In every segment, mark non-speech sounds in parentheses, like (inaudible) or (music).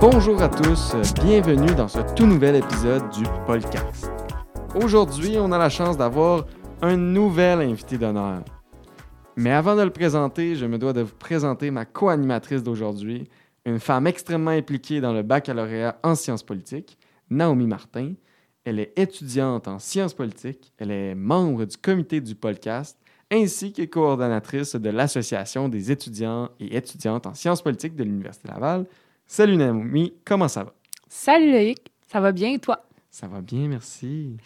Bonjour à tous, bienvenue dans ce tout nouvel épisode du podcast. Aujourd'hui, on a la chance d'avoir un nouvel invité d'honneur. Mais avant de le présenter, je me dois de vous présenter ma co-animatrice d'aujourd'hui, une femme extrêmement impliquée dans le baccalauréat en sciences politiques, Naomi Martin. Elle est étudiante en sciences politiques, elle est membre du comité du podcast ainsi que coordonnatrice de l'Association des étudiants et étudiantes en sciences politiques de l'Université Laval, Salut Naomi, comment ça va? Salut Loïc, ça va bien et toi? Ça va bien, merci.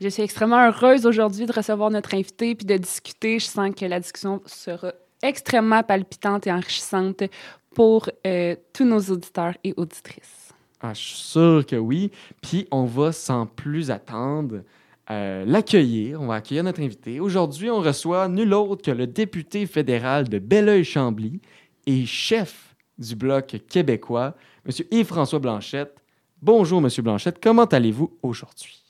Je suis extrêmement heureuse aujourd'hui de recevoir notre invité puis de discuter. Je sens que la discussion sera extrêmement palpitante et enrichissante pour euh, tous nos auditeurs et auditrices. Ah, je suis sûr que oui. Puis on va sans plus attendre euh, l'accueillir. On va accueillir notre invité. Aujourd'hui, on reçoit nul autre que le député fédéral de Belleuil-Chambly et chef du Bloc québécois, M. Yves-François Blanchette. Bonjour, M. Blanchette. Comment allez-vous aujourd'hui?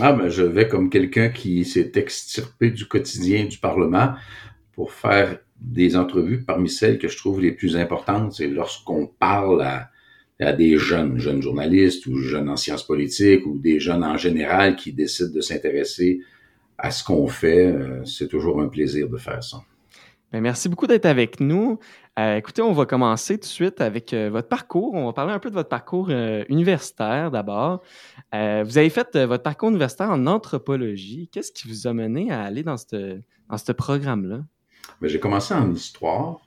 Ah, ben, je vais comme quelqu'un qui s'est extirpé du quotidien du Parlement pour faire des entrevues parmi celles que je trouve les plus importantes. C'est lorsqu'on parle à, des jeunes, jeunes journalistes ou jeunes en sciences politiques ou des jeunes en général qui décident de s'intéresser à ce qu'on fait. Euh, c'est toujours un plaisir de faire ça. Bien, merci beaucoup d'être avec nous. Euh, écoutez, on va commencer tout de suite avec euh, votre parcours. On va parler un peu de votre parcours universitaire d'abord. vous avez fait votre parcours universitaire en anthropologie. Qu'est-ce qui vous a mené à aller dans ce dans ce programme-là? Ben, j'ai commencé en histoire,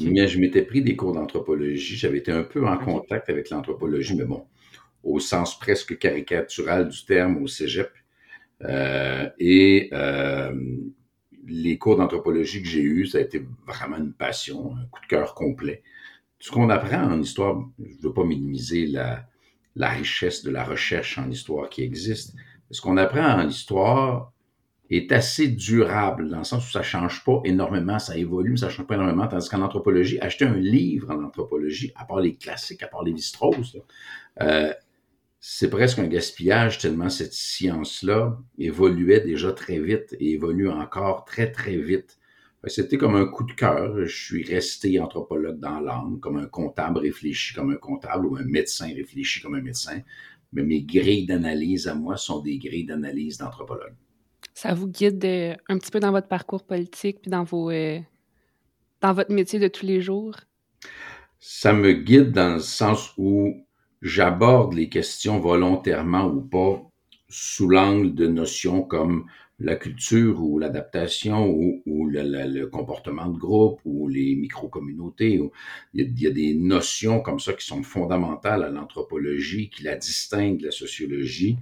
mais je m'étais pris des cours d'anthropologie. J'avais été un peu en contact avec l'anthropologie, mais bon, au sens presque caricatural du terme au cégep. et les cours d'anthropologie que j'ai eus, ça a été vraiment une passion, un coup de cœur complet. Ce qu'on apprend en histoire, je ne veux pas minimiser la, la richesse de la recherche en histoire qui existe. Ce qu'on apprend en histoire est assez durable, dans le sens où ça change pas énormément, ça évolue, mais ça change pas énormément, tandis qu'en anthropologie, acheter un livre en anthropologie, à part les classiques, à part les Strauss, euh, c'est presque un gaspillage tellement cette science-là évoluait déjà très vite et évolue encore très, très vite. C'était comme un coup de cœur. Je suis resté anthropologue dans l'âme, comme un comptable réfléchi comme un comptable ou un médecin réfléchi comme un médecin. Mais mes grilles d'analyse à moi sont des grilles d'analyse d'anthropologue. Ça vous guide euh, un petit peu dans votre parcours politique puis dans vos euh, dans votre métier de tous les jours? Ça me guide dans le sens où j'aborde les questions volontairement ou pas sous l'angle de notions comme la culture ou l'adaptation ou, le, comportement de groupe ou les micro-communautés. Il, y a des notions comme ça qui sont fondamentales à l'anthropologie, qui la distinguent de la sociologie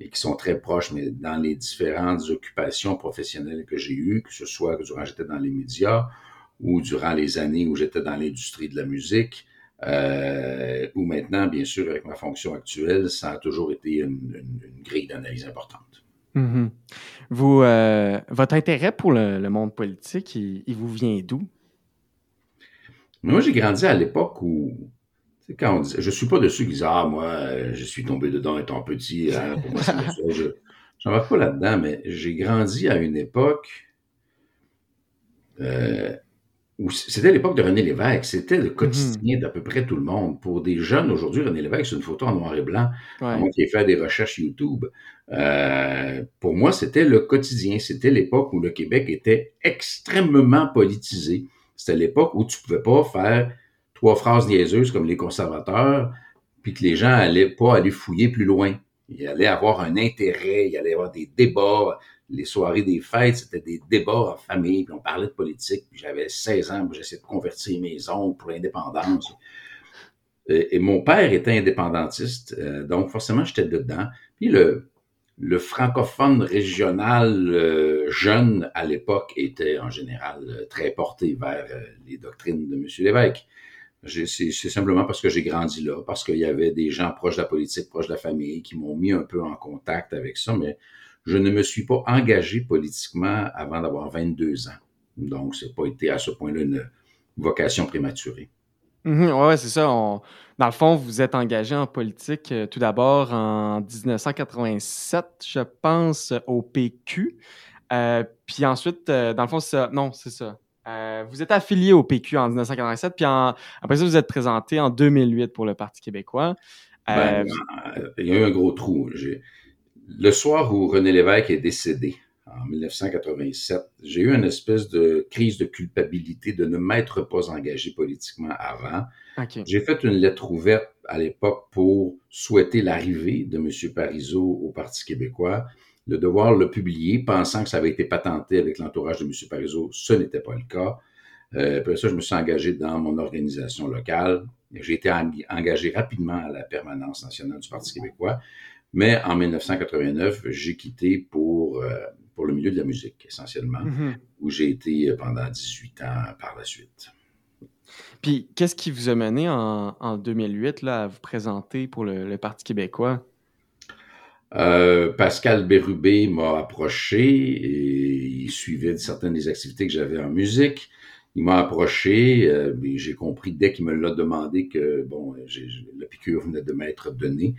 et qui sont très proches, mais dans les différentes occupations professionnelles que j'ai eues, que ce soit durant j'étais dans les médias ou durant les années où j'étais dans l'industrie de la musique, euh, ou maintenant, bien sûr, avec ma fonction actuelle, ça a toujours été une, grille d'analyse importante. Mm-hmm. vous, euh, votre intérêt pour le, monde politique, il, vous vient d'où? Moi, j'ai grandi à l'époque où, quand on dit, je suis pas de ceux qui disent Ah, moi, je suis tombé dedans étant petit, hein, pour moi, c'est Je n'en vais pas là-dedans, mais j'ai grandi à une époque euh, c'était l'époque de René Lévesque, c'était le quotidien d'à peu près tout le monde. Pour des jeunes aujourd'hui, René Lévesque, c'est une photo en noir et blanc. Moi qui ai fait des recherches YouTube, euh, pour moi, c'était le quotidien. C'était l'époque où le Québec était extrêmement politisé. C'était l'époque où tu pouvais pas faire trois phrases niaiseuses comme les conservateurs, puis que les gens allaient pas aller fouiller plus loin. Il allait avoir un intérêt, il allait avoir des débats les soirées des fêtes, c'était des débats en famille, puis on parlait de politique, puis j'avais 16 ans, j'essayais de convertir mes oncles pour l'indépendance. Et, mon père était indépendantiste, euh, donc forcément j'étais dedans. Puis le, francophone régional euh, jeune à l'époque était en général euh, très porté vers les doctrines de M. Lévesque. C'est simplement parce que j'ai grandi là, parce qu'il y avait des gens proches de la politique, proches de la famille, qui m'ont mis un peu en contact avec ça, mais je ne me suis pas engagé politiquement avant d'avoir 22 ans. Donc, c'est pas été à ce point-là une vocation prématurée. Mhm, oui, c'est ça. Dans le fond, vous êtes engagé en politique tout d'abord en 1987, je pense, au PQ. puis ensuite, dans le fond, c'est ça. Non, c'est ça. Vous êtes affilié au PQ en 1987, puis après ça, vous êtes présenté en 2008 pour le Parti québécois. Ben, il y a eu un gros trou. Le soir où René Lévesque est décédé, en 1987, j'ai eu une espèce de crise de culpabilité de ne m'être pas engagé politiquement avant. J'ai fait une lettre ouverte à l'époque pour souhaiter l'arrivée de M. Parizeau au Parti québécois, de devoir le publier, pensant que ça avait été patenté avec l'entourage de M. Parizeau. Ce n'était pas le cas. Euh, après ça, je me suis engagé dans mon organisation locale. J'ai été engagé rapidement à la permanence nationale du Parti québécois. Mais en 1989, j'ai quitté pour, euh, pour le milieu de la musique, essentiellement, mm-hmm. où j'ai été pendant 18 ans par la suite. Puis, qu'est-ce qui vous a mené en, en 2008 là, à vous présenter pour le, Parti québécois? Euh, Pascal Bérubé m'a approché et il suivait certaines des activités que j'avais en musique. Il m'a approché, euh, j'ai compris dès qu'il me l'a demandé que bon, la piqûre venait de m'être donnée.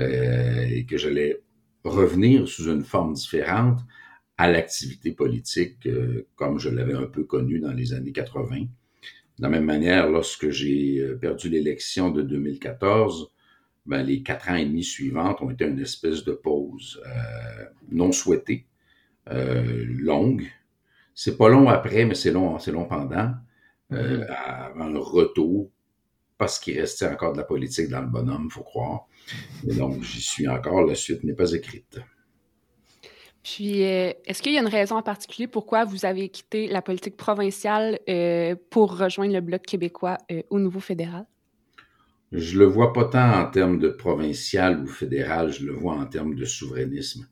Euh, et que j'allais revenir sous une forme différente à l'activité politique euh, comme je l'avais un peu connue dans les années 80. De la même manière, lorsque j'ai euh, perdu l'élection de 2014, ben, les quatre ans et demi suivantes ont été une espèce de pause non souhaitée, longue. C'est pas long après, mais c'est long, c'est long pendant, mm-hmm. avant le retour, parce qu'il restait encore de la politique dans le bonhomme, faut croire. Et donc, j'y suis encore. La suite n'est pas écrite. Puis, euh, est-ce qu'il y a une raison en particulier pourquoi vous avez quitté la politique provinciale euh, pour rejoindre le Bloc québécois euh, au niveau fédéral? Je le vois pas tant en termes de provincial ou fédéral, je le vois en termes de souverainisme.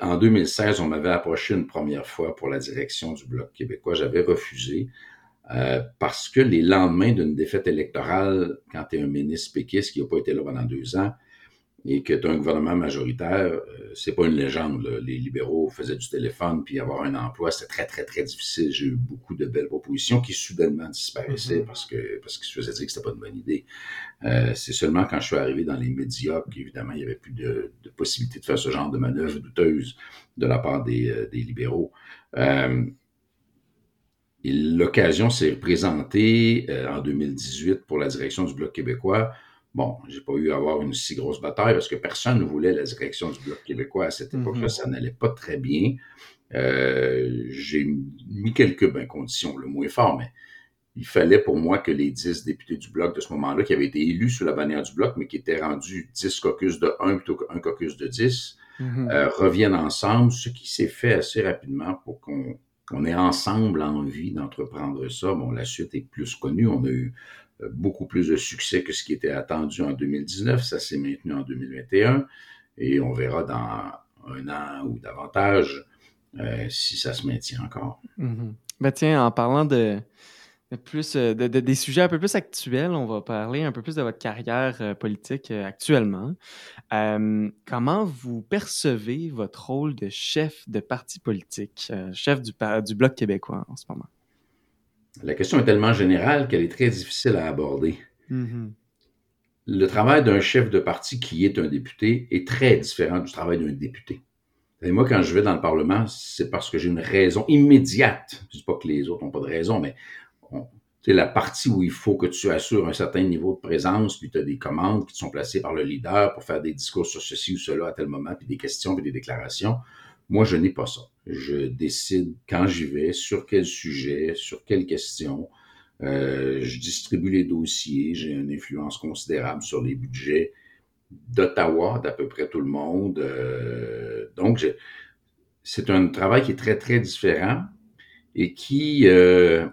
En 2016, on m'avait approché une première fois pour la direction du Bloc québécois. J'avais refusé euh, parce que les lendemains d'une défaite électorale, quand tu es un ministre péquiste qui n'a pas été là pendant deux ans et que tu as un gouvernement majoritaire, euh, c'est pas une légende. Les libéraux faisaient du téléphone, puis avoir un emploi, c'était très, très, très difficile. J'ai eu beaucoup de belles propositions qui soudainement disparaissaient mm-hmm. parce que parce qu'ils se faisaient dire que c'était pas une bonne idée. Euh, c'est seulement quand je suis arrivé dans les médias qu'évidemment, il y avait plus de, de, possibilité de faire ce genre de manœuvre douteuse de la part des, des libéraux. Euh, L'occasion s'est présentée euh, en 2018 pour la direction du Bloc québécois. Bon, j'ai pas eu à avoir une si grosse bataille parce que personne ne voulait la direction du Bloc québécois à cette mm-hmm. époque-là. Ça n'allait pas très bien. Euh, j'ai mis quelques ben, conditions, le moins fort, mais il fallait pour moi que les dix députés du Bloc de ce moment-là, qui avaient été élus sous la bannière du Bloc, mais qui étaient rendus 10 caucus de 1 plutôt qu'un caucus de 10, mm-hmm. euh, reviennent ensemble, ce qui s'est fait assez rapidement pour qu'on on est ensemble envie d'entreprendre ça. Bon, la suite est plus connue. On a eu beaucoup plus de succès que ce qui était attendu en 2019. Ça s'est maintenu en 2021 et on verra dans un an ou davantage euh, si ça se maintient encore. Mm-hmm. Ben tiens, en parlant de, plus euh, de, des sujets un peu plus actuels. On va parler un peu plus de votre carrière euh, politique euh, actuellement. comment vous percevez votre rôle de chef de parti politique, chef du, du Bloc québécois en ce moment? La question est tellement générale qu'elle est très difficile à aborder. Mm-hmm. Le travail d'un chef de parti qui est un député est très différent du travail d'un député. Et moi, quand je vais dans le Parlement, c'est parce que j'ai une raison immédiate. Je ne dis pas que les autres n'ont pas de raison, mais c'est la partie où il faut que tu assures un certain niveau de présence, puis tu as des commandes qui sont placées par le leader pour faire des discours sur ceci ou cela à tel moment, puis des questions, puis des déclarations. Moi, je n'ai pas ça. Je décide quand j'y vais, sur quel sujet, sur quelles questions. Euh, je distribue les dossiers, j'ai une influence considérable sur les budgets d'Ottawa, d'à peu près tout le monde. Euh, donc, c'est un travail qui est très, très différent et qui, euh,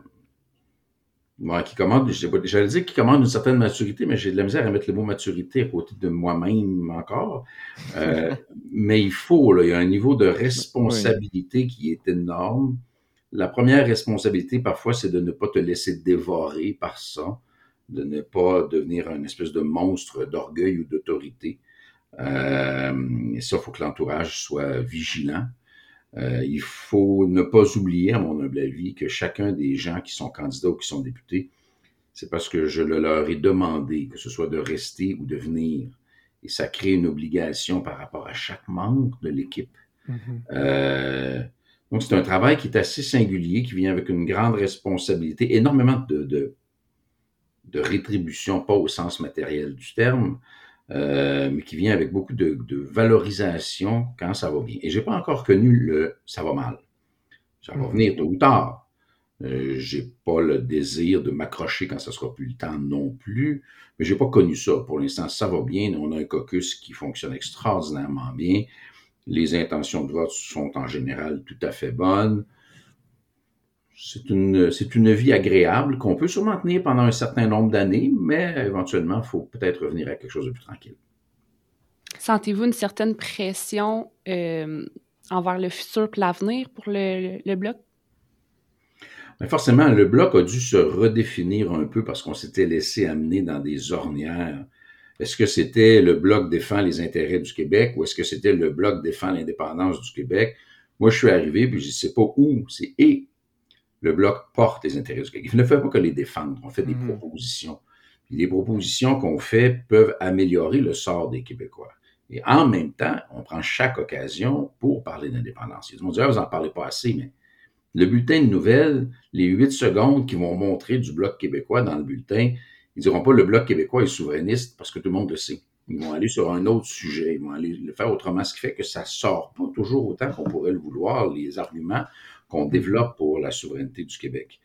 qui commande, j'allais dire qu'il commande une certaine maturité, mais j'ai de la misère à mettre le mot maturité à côté de moi-même encore. Euh, (laughs) mais il faut, là, il y a un niveau de responsabilité qui est énorme. La première responsabilité, parfois, c'est de ne pas te laisser dévorer par ça, de ne pas devenir un espèce de monstre d'orgueil ou d'autorité. Euh, et ça, il faut que l'entourage soit vigilant. Euh, il faut ne pas oublier, à mon humble avis, que chacun des gens qui sont candidats ou qui sont députés c'est parce que je le leur ai demandé, que ce soit de rester ou de venir. Et ça crée une obligation par rapport à chaque membre de l'équipe. Mm-hmm. euh, donc, c'est un travail qui est assez singulier, qui vient avec une grande responsabilité, énormément de, de, de rétribution, pas au sens matériel du terme, euh, mais qui vient avec beaucoup de, de, valorisation quand ça va bien. Et j'ai pas encore connu le ça va mal. Ça va mm-hmm. venir tôt ou tard. Euh, j'ai pas le désir de m'accrocher quand ça sera plus le temps non plus, mais j'ai pas connu ça. Pour l'instant, ça va bien. On a un caucus qui fonctionne extraordinairement bien. Les intentions de vote sont en général tout à fait bonnes. C'est une, c'est une vie agréable qu'on peut sûrement tenir pendant un certain nombre d'années, mais éventuellement, il faut peut-être revenir à quelque chose de plus tranquille. Sentez-vous une certaine pression euh, envers le futur et l'avenir pour le, le, bloc? Mais forcément, le bloc a dû se redéfinir un peu parce qu'on s'était laissé amener dans des ornières est-ce que c'était le Bloc défend les intérêts du Québec ou est-ce que c'était le Bloc défend l'indépendance du Québec? Moi, je suis arrivé, puis je ne sais pas où, c'est et le Bloc porte les intérêts du Québec. Il ne fait pas que les défendre, on fait des mhm. propositions. Puis les propositions qu'on fait peuvent améliorer le sort des Québécois. Et en même temps, on prend chaque occasion pour parler d'indépendance. Ils vont dire, ah, vous n'en parlez pas assez, mais le bulletin de nouvelles, les huit secondes qui vont montrer du Bloc québécois dans le bulletin, ils diront pas le Bloc québécois est souverainiste parce que tout le monde le sait. Ils vont aller sur un autre sujet, ils vont aller le faire autrement, ce qui fait que ça sort pas toujours autant qu'on pourrait le vouloir, les arguments qu'on développe pour la souveraineté du Québec.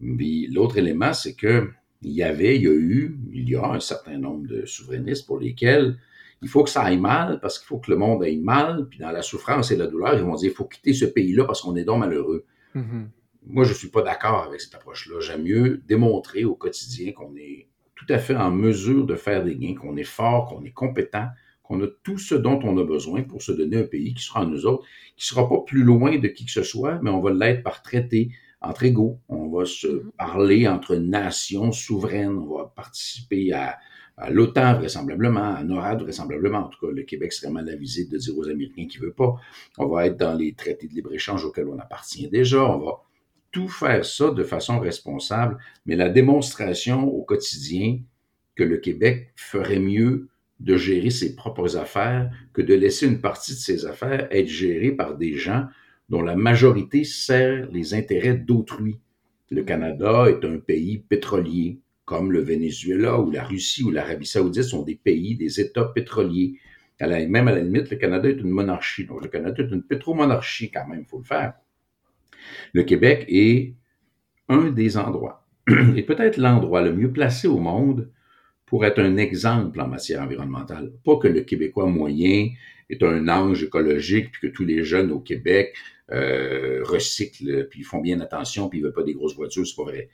Puis l'autre élément, c'est que il y avait, il y a eu, il y a un certain nombre de souverainistes pour lesquels il faut que ça aille mal parce qu'il faut que le monde aille mal, puis dans la souffrance et la douleur, ils vont dire il faut quitter ce pays-là parce qu'on est donc malheureux. Mm-hmm. Moi, je suis pas d'accord avec cette approche-là. J'aime mieux démontrer au quotidien qu'on est tout à fait en mesure de faire des gains, qu'on est fort, qu'on est compétent, qu'on a tout ce dont on a besoin pour se donner un pays qui sera nous autres, qui sera pas plus loin de qui que ce soit, mais on va l'être par traité entre égaux. On va se mm-hmm. parler entre nations souveraines. On va participer à, l'OTAN vraisemblablement, à NORAD vraisemblablement. En tout cas, le Québec serait mal avisé de dire aux Américains qu'il veut pas. On va être dans les traités de libre-échange auxquels on appartient déjà. On va tout faire ça de façon responsable, mais la démonstration au quotidien que le Québec ferait mieux de gérer ses propres affaires que de laisser une partie de ses affaires être gérée par des gens dont la majorité sert les intérêts d'autrui. Le Canada est un pays pétrolier, comme le Venezuela ou la Russie ou l'Arabie saoudite sont des pays, des États pétroliers. même à la limite, le Canada est une monarchie. Donc le Canada est une pétromonarchie quand même, il faut le faire. Le Québec est un des endroits, (clears throat) et peut-être l'endroit le mieux placé au monde pour être un exemple en matière environnementale. Pas que le Québécois moyen est un ange écologique, puis que tous les jeunes au Québec euh, recyclent, puis font bien attention, puis ils veulent pas des grosses voitures, c'est pas vrai.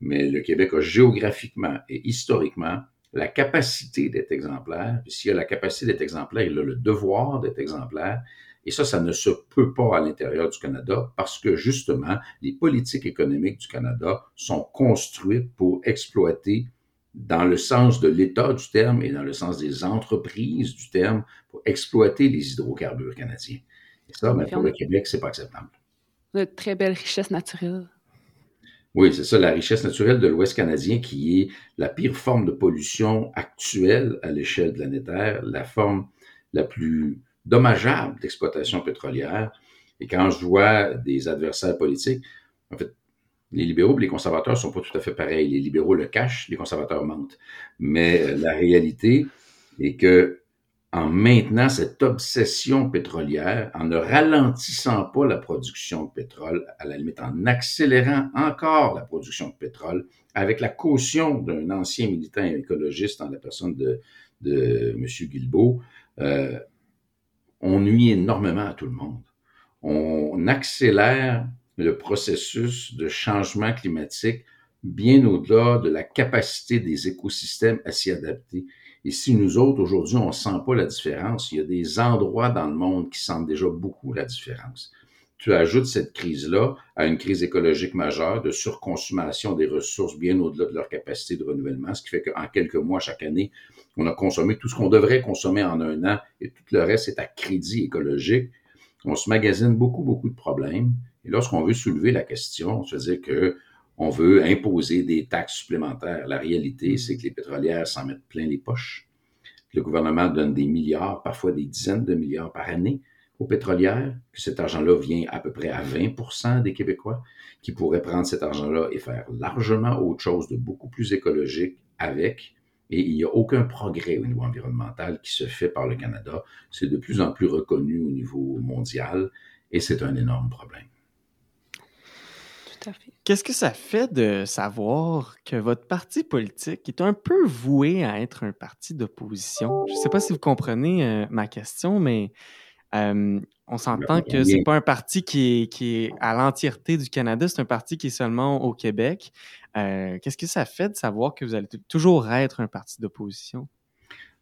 Mais le Québec a géographiquement et historiquement la capacité d'être exemplaire. S'il a la capacité d'être exemplaire, il a le devoir d'être exemplaire. Et ça, ça ne se peut pas à l'intérieur du Canada parce que justement, les politiques économiques du Canada sont construites pour exploiter dans le sens de l'État du terme et dans le sens des entreprises du terme, pour exploiter les hydrocarbures canadiens. Et ça, mais ben, pour le Québec, c'est pas acceptable. Une très belle richesse naturelle. Oui, c'est ça, la richesse naturelle de l'Ouest canadien qui est la pire forme de pollution actuelle à l'échelle planétaire, la forme la plus dommageable d'exploitation pétrolière. Et quand je vois des adversaires politiques, en fait, les libéraux et les conservateurs sont pas tout à fait pareils. Les libéraux le cachent, les conservateurs mentent. Mais euh, la réalité est que en maintenant cette obsession pétrolière, en ne ralentissant pas la production de pétrole, à la limite en accélérant encore la production de pétrole, avec la caution d'un ancien militant écologiste en la personne de, de M. Guilbeault, euh, on nuit énormément à tout le monde. On accélère le processus de changement climatique bien au-delà de la capacité des écosystèmes à s'y adapter. Et si nous autres, aujourd'hui, on ne sent pas la différence, il y a des endroits dans le monde qui sentent déjà beaucoup la différence. Tu ajoutes cette crise-là à une crise écologique majeure de surconsommation des ressources bien au-delà de leur capacité de renouvellement, ce qui fait qu'en quelques mois, chaque année, on a consommé tout ce qu'on devrait consommer en un an et tout le reste est à crédit écologique. On se magasine beaucoup, beaucoup de problèmes. Et lorsqu'on veut soulever la question, on se dire que on veut imposer des taxes supplémentaires. La réalité, c'est que les pétrolières s'en mettent plein les poches. Le gouvernement donne des milliards, parfois des dizaines de milliards par année aux pétrolières, que cet argent-là vient à peu près à 20% des Québécois, qui pourraient prendre cet argent-là et faire largement autre chose de beaucoup plus écologique avec. Et il n'y a aucun progrès au niveau environnemental qui se fait par le Canada. C'est de plus en plus reconnu au niveau mondial et c'est un énorme problème. Qu'est-ce que ça fait de savoir que votre parti politique est un peu voué à être un parti d'opposition? Je ne sais pas si vous comprenez euh, ma question, mais euh, on s'entend que c'est pas un parti qui est, qui est à l'entièreté du Canada, c'est un parti qui est seulement au Québec. Euh, qu'est-ce que ça fait de savoir que vous allez toujours être un parti d'opposition?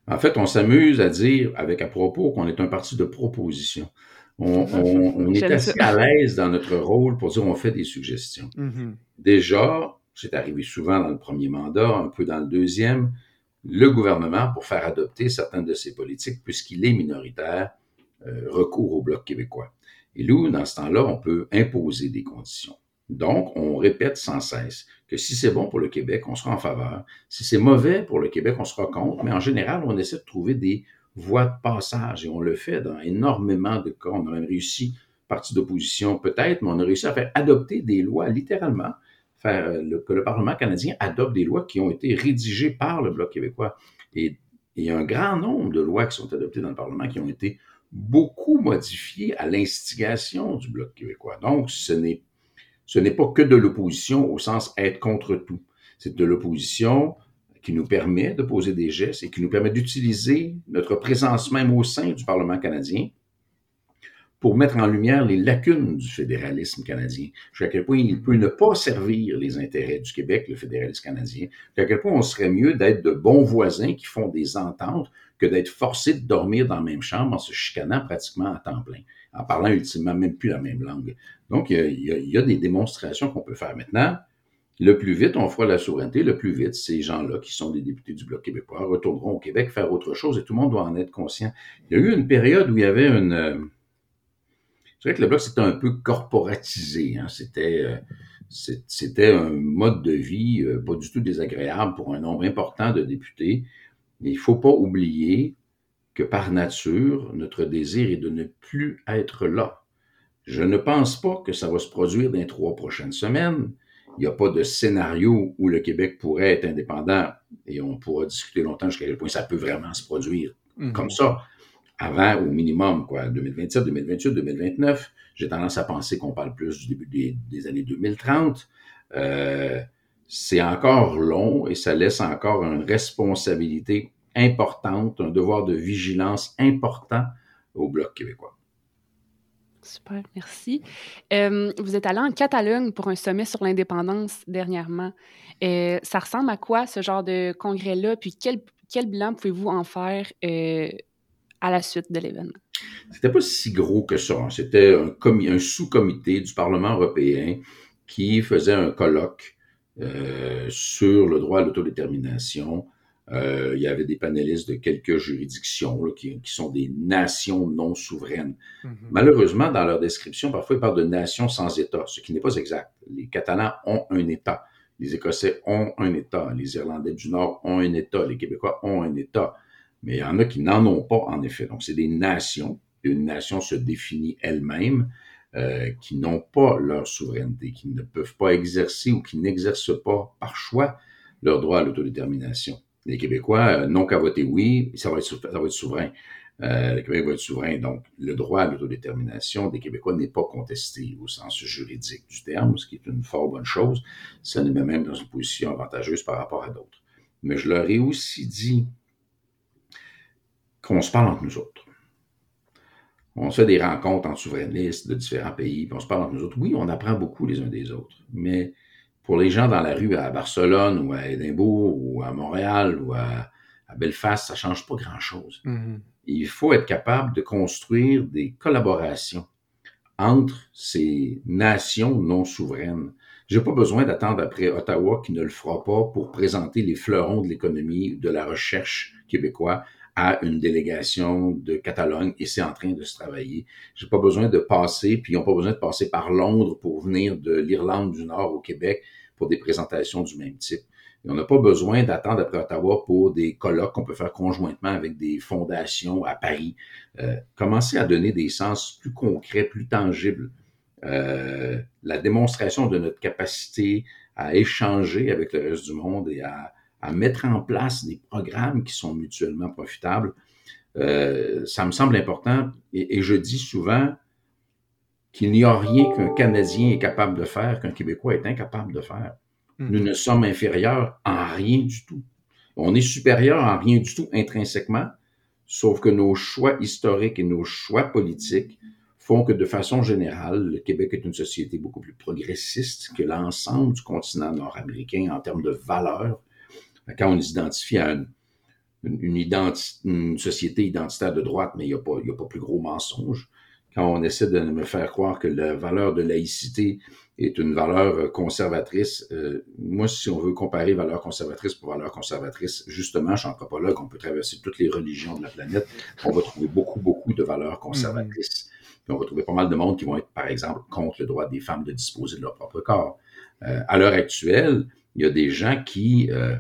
En fait, on s'amuse à dire avec à propos qu'on est un parti de proposition. On, est assez à l'aise dans notre rôle pour dire on fait des suggestions. Mm-hmm. Déjà, c'est arrivé souvent dans le premier mandat, un peu dans le deuxième, le gouvernement, pour faire adopter certaines de ses politiques, puisqu'il est minoritaire, euh, recours au Bloc québécois. Et nous, dans ce temps-là, on peut imposer des conditions. Donc, on répète sans cesse que si c'est bon pour le Québec, on sera en faveur. Si c'est mauvais pour le Québec, on sera contre. Mais en général, on essaie de trouver des voie de passage et on le fait dans énormément de cas. On a même réussi, parti d'opposition peut-être, mais on a réussi à faire adopter des lois littéralement, faire euh, que le Parlement canadien adopte des lois qui ont été rédigées par le Bloc québécois. Et il y a un grand nombre de lois qui sont adoptées dans le Parlement qui ont été beaucoup modifiées à l'instigation du Bloc québécois. Donc, ce n'est, ce n'est pas que de l'opposition au sens être contre tout. C'est de l'opposition qui nous permet de poser des gestes et qui nous permet d'utiliser notre présence même au sein du Parlement canadien pour mettre en lumière les lacunes du fédéralisme canadien. Jusqu'à quel point il peut ne pas servir les intérêts du Québec, le fédéralisme canadien. Jusqu'à quel point on serait mieux d'être de bons voisins qui font des ententes que d'être forcés de dormir dans la même chambre en se chicanant pratiquement à temps plein, en parlant ultimement même plus la même langue. Donc, il y a, il y a des démonstrations qu'on peut faire maintenant. Le plus vite on fera la souveraineté, le plus vite ces gens-là, qui sont des députés du Bloc québécois, retourneront au Québec faire autre chose et tout le monde doit en être conscient. Il y a eu une période où il y avait une... Euh, je dirais que le Bloc, c'était un peu corporatisé. Hein. C'était, euh, c'était un mode de vie euh, pas du tout désagréable pour un nombre important de députés. Mais il ne faut pas oublier que par nature, notre désir est de ne plus être là. Je ne pense pas que ça va se produire dans les trois prochaines semaines il n'y a pas de scénario où le Québec pourrait être indépendant et on pourra discuter longtemps jusqu'à quel point ça peut vraiment se produire mhm. comme ça. Avant, au minimum, quoi, 2027, 2028, 2029. J'ai tendance à penser qu'on parle plus du début des, années 2030. Euh, c'est encore long et ça laisse encore une responsabilité importante, un devoir de vigilance important au Bloc québécois. Super, merci. Euh, vous êtes allé en Catalogne pour un sommet sur l'indépendance dernièrement. Euh, ça ressemble à quoi ce genre de congrès-là? Puis quel, quel bilan pouvez-vous en faire euh, à la suite de l'événement? C'était pas si gros que ça. Hein. C'était un, un sous-comité du Parlement européen qui faisait un colloque sur le droit à l'autodétermination euh, il y avait des panélistes de quelques juridictions qui, sont des nations non souveraines. Mm-hmm. Malheureusement, dans leur description, parfois ils parlent de nations sans État, ce qui n'est pas exact. Les Catalans ont un État, les Écossais ont un État, les Irlandais du Nord ont un État, les Québécois ont un État, mais il y en a qui n'en ont pas en effet. Donc c'est des nations. Une nation se définit elle-même. Euh, qui n'ont pas leur souveraineté, qui ne peuvent pas exercer ou qui n'exercent pas par choix leur droit à l'autodétermination les Québécois euh, n'ont qu'à voter oui, ça va être, ça va être souverain. Euh, le Québec va être souverain. Donc, le droit à l'autodétermination des Québécois n'est pas contesté au sens juridique du terme, ce qui est une fort bonne chose. Ça nous met même dans une position avantageuse par rapport à d'autres. Mais je leur ai aussi dit qu'on se parle entre nous autres. On se fait des rencontres entre souverainistes de différents pays, puis on se parle entre nous autres. Oui, on apprend beaucoup les uns des autres, mais pour les gens dans la rue à Barcelone ou à Édimbourg ou à Montréal ou à, Belfast, ça change pas grand-chose. Mm-hmm. Il faut être capable de construire des collaborations entre ces nations non souveraines. J'ai pas besoin d'attendre après Ottawa qui ne le fera pas pour présenter les fleurons de l'économie, de la recherche québécois à une délégation de Catalogne et c'est en train de se travailler. J'ai pas besoin de passer, puis ils n'ont pas besoin de passer par Londres pour venir de l'Irlande du Nord au Québec pour des présentations du même type. Et on n'a pas besoin d'attendre après Ottawa pour des colloques qu'on peut faire conjointement avec des fondations à Paris. Euh, commencer à donner des sens plus concrets, plus tangibles. Euh, la démonstration de notre capacité à échanger avec le reste du monde et à, à mettre en place des programmes qui sont mutuellement profitables, euh, ça me semble important. Et, et je dis souvent qu'il n'y a rien qu'un Canadien est capable de faire qu'un Québécois est incapable de faire. Hmm. Nous ne sommes inférieurs en rien du tout. On est supérieur en rien du tout intrinsèquement, sauf que nos choix historiques et nos choix politiques font que de façon générale, le Québec est une société beaucoup plus progressiste que l'ensemble du continent nord-américain en termes de valeurs. Quand on s'identifie à une, une, une, société identitaire de droite, mais il n'y a, pas, a pas plus gros mensonge. Quand on essaie de me faire croire que la valeur de laïcité est une valeur euh, conservatrice. Euh, moi, si on veut comparer valeur conservatrice pour valeur conservatrice, justement, je suis anthropologue, on peut traverser toutes les religions de la planète, on va trouver beaucoup, beaucoup de valeurs conservatrices. Puis on va trouver pas mal de monde qui vont être, par exemple, contre le droit des femmes de disposer de leur propre corps. Euh, à l'heure actuelle, il y a des gens qui euh,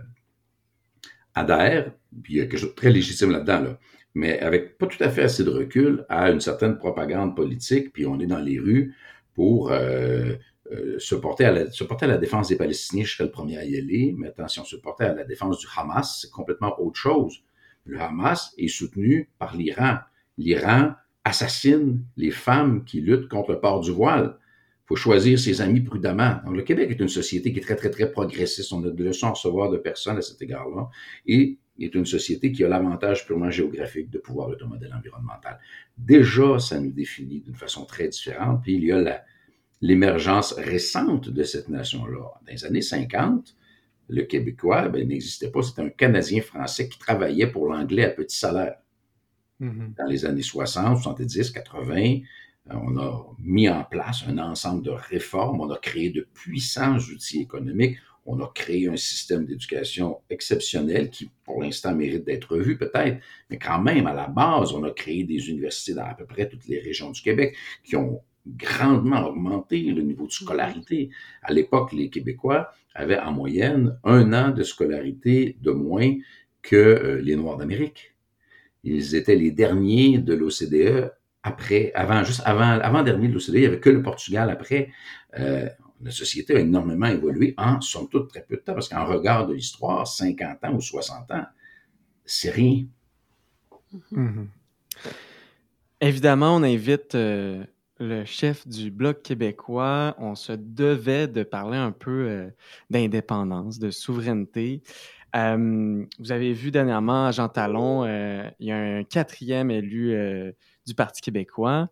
adhèrent, puis il y a quelque chose de très légitime là-dedans, là, mais avec pas tout à fait assez de recul à une certaine propagande politique, puis on est dans les rues pour euh, euh, se, porter à la, se porter à la défense des Palestiniens, je serais le premier à y aller. Mais attention, se porter à la défense du Hamas, c'est complètement autre chose. Le Hamas est soutenu par l'Iran. L'Iran assassine les femmes qui luttent contre le port du voile. Il faut choisir ses amis prudemment. Donc, le Québec est une société qui est très, très, très progressiste. On a de leçons à recevoir de personnes à cet égard-là. Et est une société qui a l'avantage purement géographique de pouvoir être un modèle environnemental. Déjà, ça nous définit d'une façon très différente. Puis il y a la, l'émergence récente de cette nation-là. Dans les années 50, le Québécois ben, n'existait pas. C'était un Canadien français qui travaillait pour l'anglais à petit salaire. Mm-hmm. Dans les années 60, 70, 80, on a mis en place un ensemble de réformes, on a créé de puissants outils économiques, on a créé un système d'éducation exceptionnel qui, pour l'instant, mérite d'être revu peut-être, mais quand même, à la base, on a créé des universités dans à peu près toutes les régions du Québec qui ont grandement augmenté le niveau de scolarité. À l'époque, les Québécois avaient en moyenne un an de scolarité de moins que euh, les Noirs d'Amérique. Ils étaient les derniers de l'OCDE après, avant, juste avant, avant dernier de l'OCDE, il n'y avait que le Portugal après. Euh, la société a énormément évolué en, somme toute, très peu de temps, parce qu'en regard de l'histoire, 50 ans ou 60 ans, c'est rien. Mm-hmm. Évidemment, on invite euh, le chef du Bloc québécois, on se devait de parler un peu euh, d'indépendance, de souveraineté. Euh, vous avez vu dernièrement, Jean Talon, euh, il y a un quatrième élu du Parti québécois.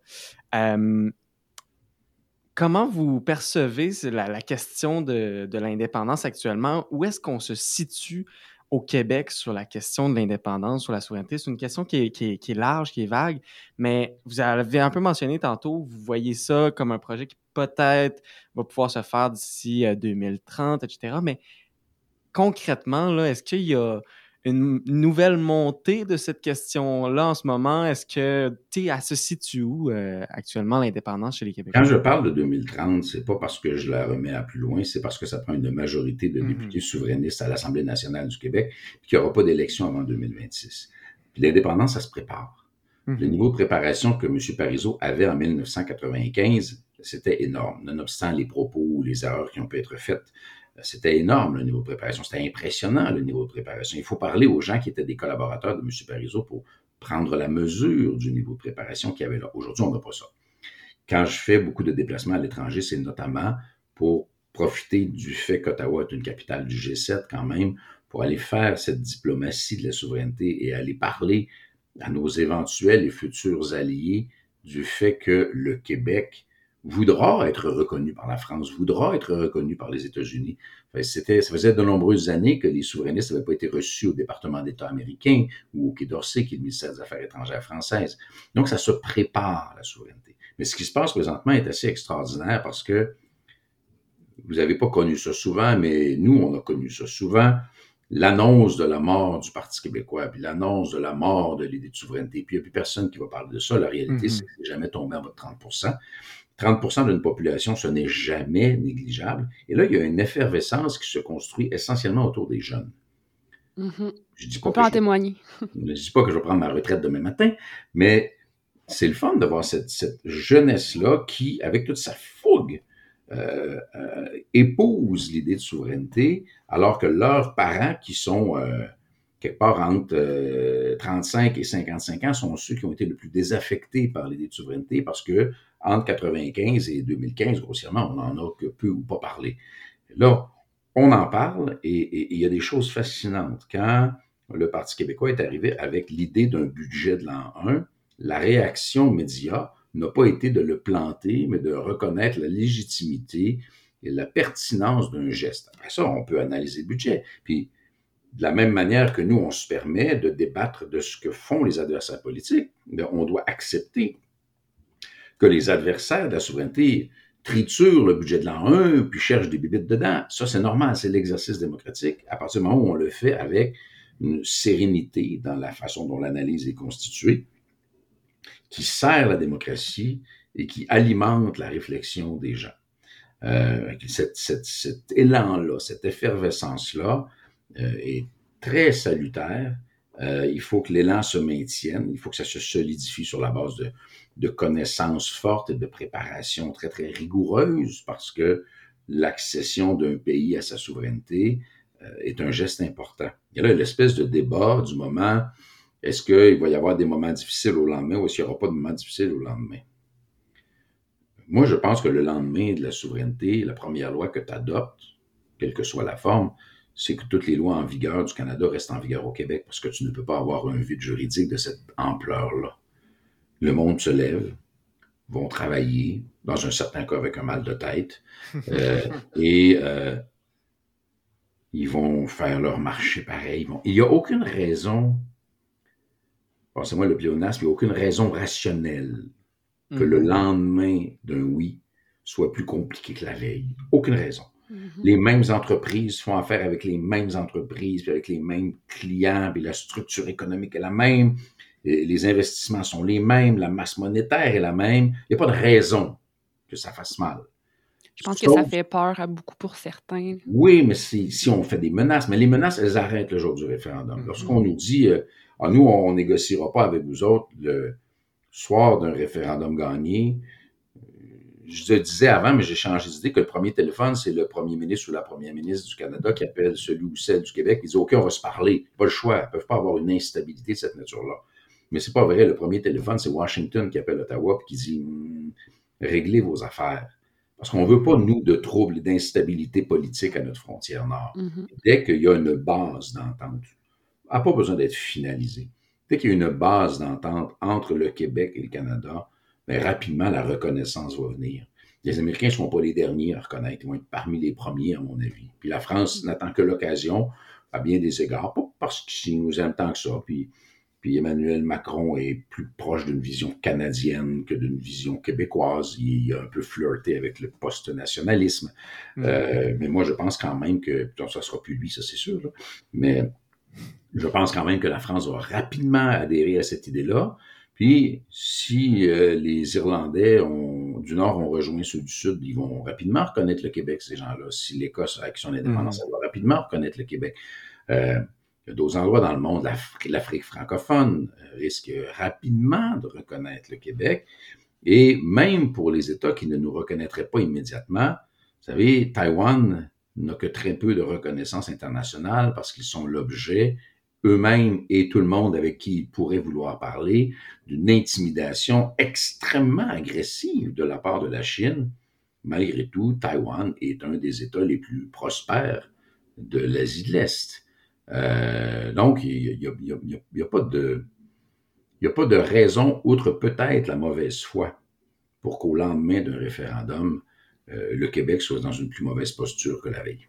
comment vous percevez la, question de, de l'indépendance actuellement? Où est-ce qu'on se situe au Québec sur la question de l'indépendance, sur la souveraineté? C'est une question qui est, large, qui est vague, mais vous avez un peu mentionné tantôt, vous voyez ça comme un projet qui peut-être va pouvoir se faire d'ici 2030, euh, etc. Mais concrètement, est-ce qu'il y a une nouvelle montée de cette question-là en ce moment? Est-ce que tu es se situe où euh, actuellement l'indépendance chez les Québécois? Quand je parle de 2030, c'est pas parce que je la remets à plus loin, c'est parce que ça prend une majorité de mm-hmm. députés souverainistes à l'Assemblée nationale du Québec, puis qu'il n'y aura pas d'élection avant 2026. Puis l'indépendance, ça se prépare. Le mm-hmm. niveau de préparation que M. Parizeau avait en 1995, c'était énorme, nonobstant les propos ou les erreurs qui ont pu être faites c'était énorme le niveau de préparation. C'était impressionnant le niveau de préparation. Il faut parler aux gens qui étaient des collaborateurs de M. Parizeau pour prendre la mesure du niveau de préparation qu'il y avait là. Aujourd'hui, on n'a pas ça. Quand je fais beaucoup de déplacements à l'étranger, c'est notamment pour profiter du fait qu'Ottawa est une capitale du G7 quand même, pour aller faire cette diplomatie de la souveraineté et aller parler à nos éventuels et futurs alliés du fait que le Québec voudra être reconnu par la France, voudra être reconnu par les États-Unis. C'était, ça faisait de nombreuses années que les souverainistes n'avaient pas été reçus au département d'État américain ou au Quai d'Orsay, qui est le ministère des Affaires étrangères françaises. Donc, ça se prépare, la souveraineté. Mais ce qui se passe présentement est assez extraordinaire parce que vous n'avez pas connu ça souvent, mais nous, on a connu ça souvent. L'annonce de la mort du Parti québécois, puis l'annonce de la mort de l'idée de souveraineté, puis il n'y a plus personne qui va parler de ça. La réalité, mm-hmm. c'est que jamais tombé en bas de 30 30% d'une population, ce n'est jamais négligeable. Et là, il y a une effervescence qui se construit essentiellement autour des jeunes. Mm-hmm. Je dis On peut en témoigner. (laughs) Je ne dis pas que je vais prendre ma retraite demain matin, mais c'est le fun de voir cette, jeunesse-là qui, avec toute sa fougue, euh, euh, épouse l'idée de souveraineté, alors que leurs parents, qui sont euh, quelque part entre 35 et 55 ans, sont ceux qui ont été le plus désaffectés par l'idée de souveraineté, parce que entre 95 et 2015, grossièrement, on n'en a que peu ou pas parlé. Là, on en parle et il y a des choses fascinantes. Quand le Parti québécois est arrivé avec l'idée d'un budget de l'an 1, la réaction média n'a pas été de le planter, mais de reconnaître la légitimité et la pertinence d'un geste. Après ça, on peut analyser le budget. Puis, de la même manière que nous, on se permet de débattre de ce que font les adversaires politiques, on doit accepter que les adversaires de la souveraineté triturent le budget de l'an 1 puis cherchent des bibites dedans. Ça, c'est normal, c'est l'exercice démocratique. À partir du moment où on le fait avec une sérénité dans la façon dont l'analyse est constituée, qui sert la démocratie et qui alimente la réflexion des gens. Euh, cet élan-là, cette effervescence-là euh, est très salutaire. Euh, il faut que l'élan se maintienne, il faut que ça se solidifie sur la base de, connaissances fortes et de préparation très, très rigoureuses parce que l'accession d'un pays à sa souveraineté est un geste important. Il y a là l'espèce de débat du moment est-ce qu'il va y avoir des moments difficiles au lendemain ou est-ce qu'il n'y aura pas de moments difficiles au lendemain? Moi, je pense que le lendemain de la souveraineté, la première loi que tu adoptes, quelle que soit la forme, c'est que toutes les lois en vigueur du Canada restent en vigueur au Québec parce que tu ne peux pas avoir un vide juridique de cette ampleur-là. Le monde se lève, vont travailler, dans un certain cas avec un mal de tête, euh, (laughs) et euh, ils vont faire leur marché pareil. Il n'y a aucune raison c'est moi le pléonasme, il n'y a aucune raison rationnelle que le mhm. lendemain d'un oui soit plus compliqué que la veille. Aucune raison. Mhm. Les mêmes entreprises font affaire avec les mêmes entreprises, puis avec les mêmes clients, puis la structure économique est la même, les investissements sont les mêmes, la masse monétaire est la même. Il n'y a pas de raison que ça fasse mal. Je pense que ça fait peur à beaucoup pour certains. Oui, mais si, si on fait des menaces, mais les menaces, elles arrêtent le jour du référendum. Mhm. Lorsqu'on nous dit, euh, ah, nous, on négociera pas avec vous autres le soir d'un référendum gagné. Je te disais avant, mais j'ai changé d'idée que le premier téléphone, c'est le premier ministre ou la première ministre du Canada qui appelle celui ou celle du Québec. Ils disent OK, on va se parler. Pas le choix. Ils ne peuvent pas avoir une instabilité de cette nature-là. Mais c'est pas vrai. Le premier téléphone, c'est Washington qui appelle Ottawa et qui dit hmm, réglez vos affaires. Parce qu'on ne veut pas, nous, de troubles et d'instabilité politique à notre frontière nord. Mm-hmm. Dès qu'il y a une base d'entente, n'a pas besoin d'être finalisé. Dès qu'il y a une base d'entente entre le Québec et le Canada, bien, rapidement, la reconnaissance va venir. Les Américains ne seront pas les derniers à reconnaître, ils vont être parmi les premiers, à mon avis. Puis la France n'attend que l'occasion, à bien des égards, pas parce qu'ils nous aiment tant que ça, puis, puis Emmanuel Macron est plus proche d'une vision canadienne que d'une vision québécoise. Il, a un peu flirté avec le post-nationalisme. Mm. Euh, mais moi, je pense quand même que, ça sera plus lui, ça c'est sûr, mais je pense quand même que la France va rapidement adhérer à cette idée-là. Puis, si euh, les Irlandais ont, du Nord ont rejoint ceux du Sud, ils vont rapidement reconnaître le Québec, ces gens-là. Si l'Écosse, avec son indépendance, mm. elle va rapidement reconnaître le Québec. Euh, il y a d'autres endroits dans le monde, l'Afrique francophone euh, risque rapidement de reconnaître le Québec. Et même pour les États qui ne nous reconnaîtraient pas immédiatement, vous savez, Taïwan n'a que très peu de reconnaissance internationale parce qu'ils sont l'objet eux-mêmes et tout le monde avec qui ils pourraient vouloir parler d'une intimidation extrêmement agressive de la part de la Chine. Malgré tout, Taïwan est un des États les plus prospères de l'Asie de l'Est. Euh, donc, il n'y a, pas de, a pas de raison, outre peut-être la mauvaise foi, pour qu'au lendemain d'un référendum, euh, le Québec soit dans une plus mauvaise posture que la veille.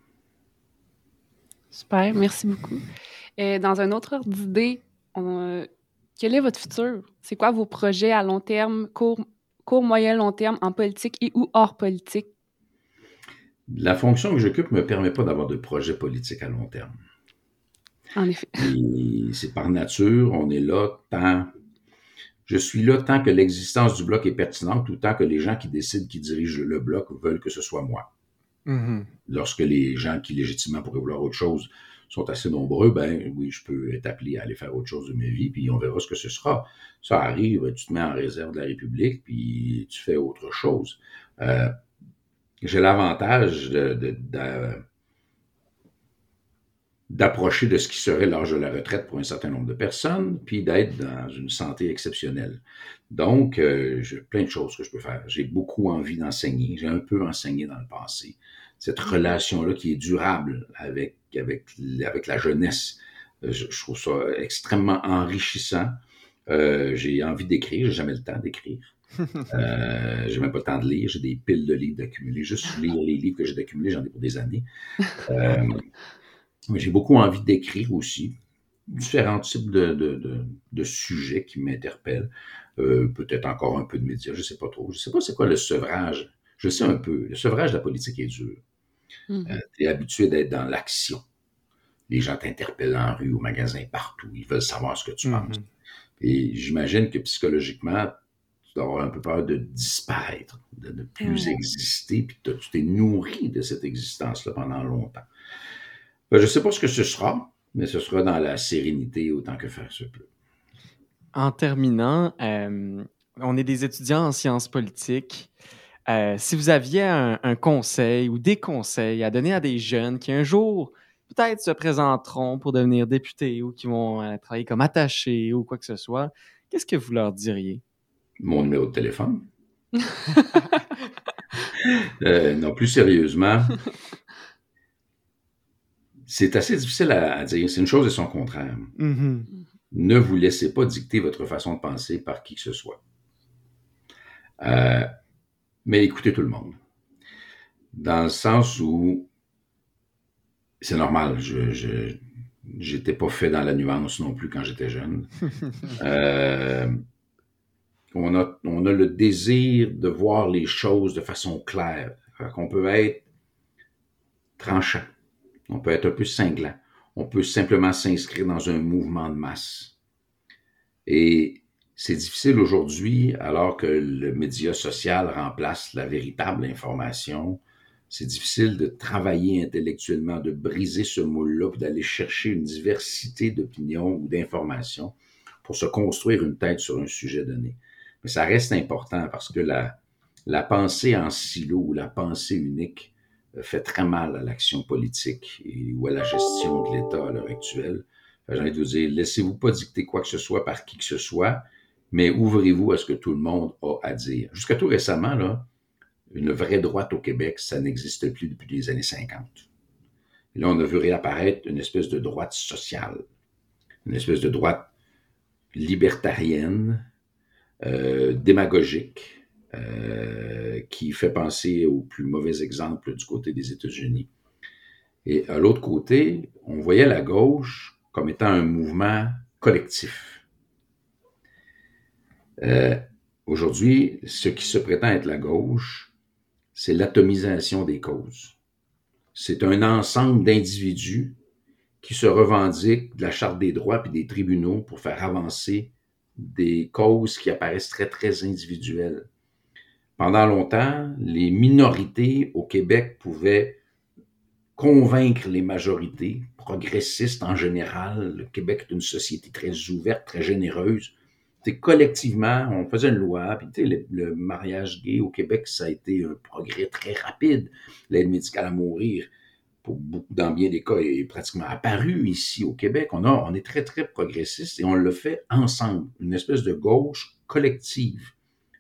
Super, merci beaucoup. Dans un autre ordre d'idée, euh, quel est votre futur? C'est quoi vos projets à long terme, court, court, moyen, long terme en politique et ou hors politique? La fonction que j'occupe ne me permet pas d'avoir de projet politique à long terme. En effet. C'est par nature, on est là tant Je suis là tant que l'existence du bloc est pertinente ou tant que les gens qui décident qui dirigent le bloc veulent que ce soit moi. Mhm. Lorsque les gens qui légitimement pourraient vouloir autre chose sont assez nombreux, ben oui, je peux être appelé à aller faire autre chose de ma vie, puis on verra ce que ce sera. Ça arrive, tu te mets en réserve de la République, puis tu fais autre chose. Euh, j'ai l'avantage de, d'approcher de ce qui serait l'âge de la retraite pour un certain nombre de personnes, puis d'être dans une santé exceptionnelle. Donc, euh, j'ai plein de choses que je peux faire. J'ai beaucoup envie d'enseigner. J'ai un peu enseigné dans le passé. Cette relation-là qui est durable avec, avec, avec la jeunesse, euh, je, trouve ça extrêmement enrichissant. Euh, j'ai envie d'écrire, j'ai jamais le temps d'écrire. (laughs) Euh, j'ai même pas le temps de lire, j'ai des piles de livres d'accumuler. Juste lire les livres que j'ai d'accumuler, j'en ai pour des années. (laughs) Euh, j'ai beaucoup envie d'écrire aussi. Différents types de, de, de, sujets qui m'interpellent. Euh, peut-être encore un peu de médias, je sais pas trop. Je sais pas c'est quoi le sevrage. Je sais un peu. Le sevrage de la politique est dur. Mm. Euh, tu es habitué d'être dans l'action. Les gens t'interpellent en rue, au magasin, partout. Ils veulent savoir ce que tu penses. Mm-hmm. Et j'imagine que psychologiquement, tu dois avoir un peu peur de disparaître, de ne plus exister, puis tu t'es nourri de cette existence-là pendant longtemps. Ben, je ne sais pas ce que ce sera, mais ce sera dans la sérénité autant que faire se peut. En terminant, euh, on est des étudiants en sciences politiques. Euh, si vous aviez un, conseil ou des conseils à donner à des jeunes qui un jour peut-être se présenteront pour devenir députés ou qui vont euh, travailler comme attachés ou quoi que ce soit, qu'est-ce que vous leur diriez? Mon numéro de téléphone. (laughs) non, plus sérieusement, (laughs) c'est assez difficile à, dire. C'est une chose et son contraire. Mm-hmm. Ne vous laissez pas dicter votre façon de penser par qui que ce soit. Euh, mais écoutez tout le monde. Dans le sens où c'est normal, je n'étais pas fait dans la nuance non plus quand j'étais jeune. (laughs) Euh, on, a, on a le désir de voir les choses de façon claire. Qu'on peut être tranchant on peut être un peu cinglant. On peut simplement s'inscrire dans un mouvement de masse. Et c'est difficile aujourd'hui, alors que le média social remplace la véritable information. C'est difficile de travailler intellectuellement, de briser ce moule-là, d'aller chercher une diversité d'opinions ou d'informations pour se construire une tête sur un sujet donné. Mais ça reste important parce que la, la pensée en silo ou la pensée unique fait très mal à l'action politique ou à la gestion de l'État à l'heure actuelle. J'ai envie de vous dire, laissez-vous pas dicter quoi que ce soit par qui que ce soit, mais ouvrez-vous à ce que tout le monde a à dire. Jusqu'à tout récemment, là, une vraie droite au Québec, ça n'existe plus depuis les années 50. Et là, on a vu réapparaître une espèce de droite sociale, une espèce de droite libertarienne, euh, démagogique, euh, qui fait penser au plus mauvais exemple du côté des États-Unis. Et à l'autre côté, on voyait la gauche comme étant un mouvement collectif. Euh, aujourd'hui, ce qui se prétend être la gauche, c'est l'atomisation des causes. C'est un ensemble d'individus qui se revendiquent de la Charte des droits et des tribunaux pour faire avancer des causes qui apparaissent très, très individuelles. Pendant longtemps, les minorités au Québec pouvaient convaincre les majorités progressistes en général. Le Québec est une société très ouverte, très généreuse. T'sais, collectivement, on faisait une loi, puis le, le mariage gay au Québec, ça a été un progrès très rapide. L'aide médicale à mourir, pour beaucoup, dans bien des cas, est pratiquement apparu ici au Québec. On, a, on est très, très progressiste et on le fait ensemble, une espèce de gauche collective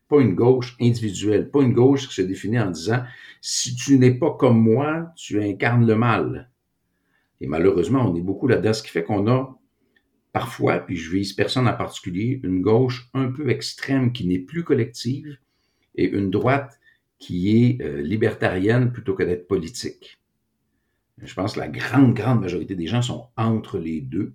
pas une gauche individuelle, pas une gauche qui se définit en disant si tu n'es pas comme moi, tu incarnes le mal. Et malheureusement, on est beaucoup là-dedans, ce qui fait qu'on a parfois, puis je vise personne en particulier, une gauche un peu extrême qui n'est plus collective et une droite qui est euh, libertarienne plutôt que d'être politique. Je pense que la grande, grande majorité des gens sont entre les deux,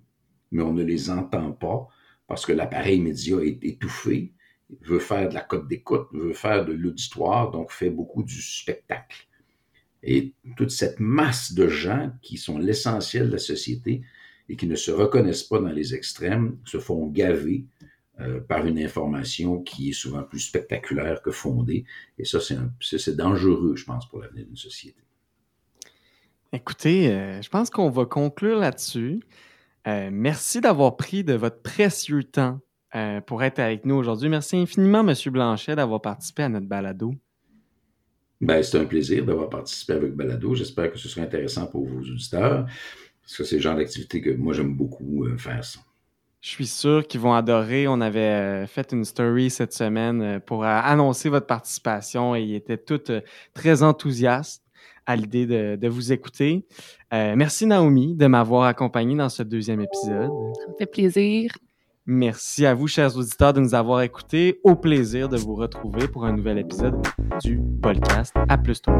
mais on ne les entend pas parce que l'appareil média est étouffé veut faire de la cote d'écoute, veut faire de l'auditoire, donc fait beaucoup du spectacle. Et toute cette masse de gens qui sont l'essentiel de la société et qui ne se reconnaissent pas dans les extrêmes se font gaver par une information qui est souvent plus spectaculaire que fondée. Et ça, c'est dangereux, je pense, pour l'avenir d'une société. Écoutez, je pense qu'on va conclure là-dessus. merci d'avoir pris de votre précieux temps pour être avec nous aujourd'hui. Merci infiniment, M. Blanchet, d'avoir participé à notre balado. Ben, c'est un plaisir d'avoir participé avec Balado. J'espère que ce sera intéressant pour vos auditeurs, parce que c'est le genre d'activité que moi, j'aime beaucoup euh, faire ça. Je suis sûr qu'ils vont adorer. On avait euh, fait une story cette semaine euh, pour annoncer votre participation et ils étaient tous très enthousiastes à l'idée de, vous écouter. merci Naomi de m'avoir accompagné dans ce deuxième épisode. Ça me fait plaisir. Merci à vous, chers auditeurs, de nous avoir écoutés. Au plaisir de vous retrouver pour un nouvel épisode du podcast À plus tout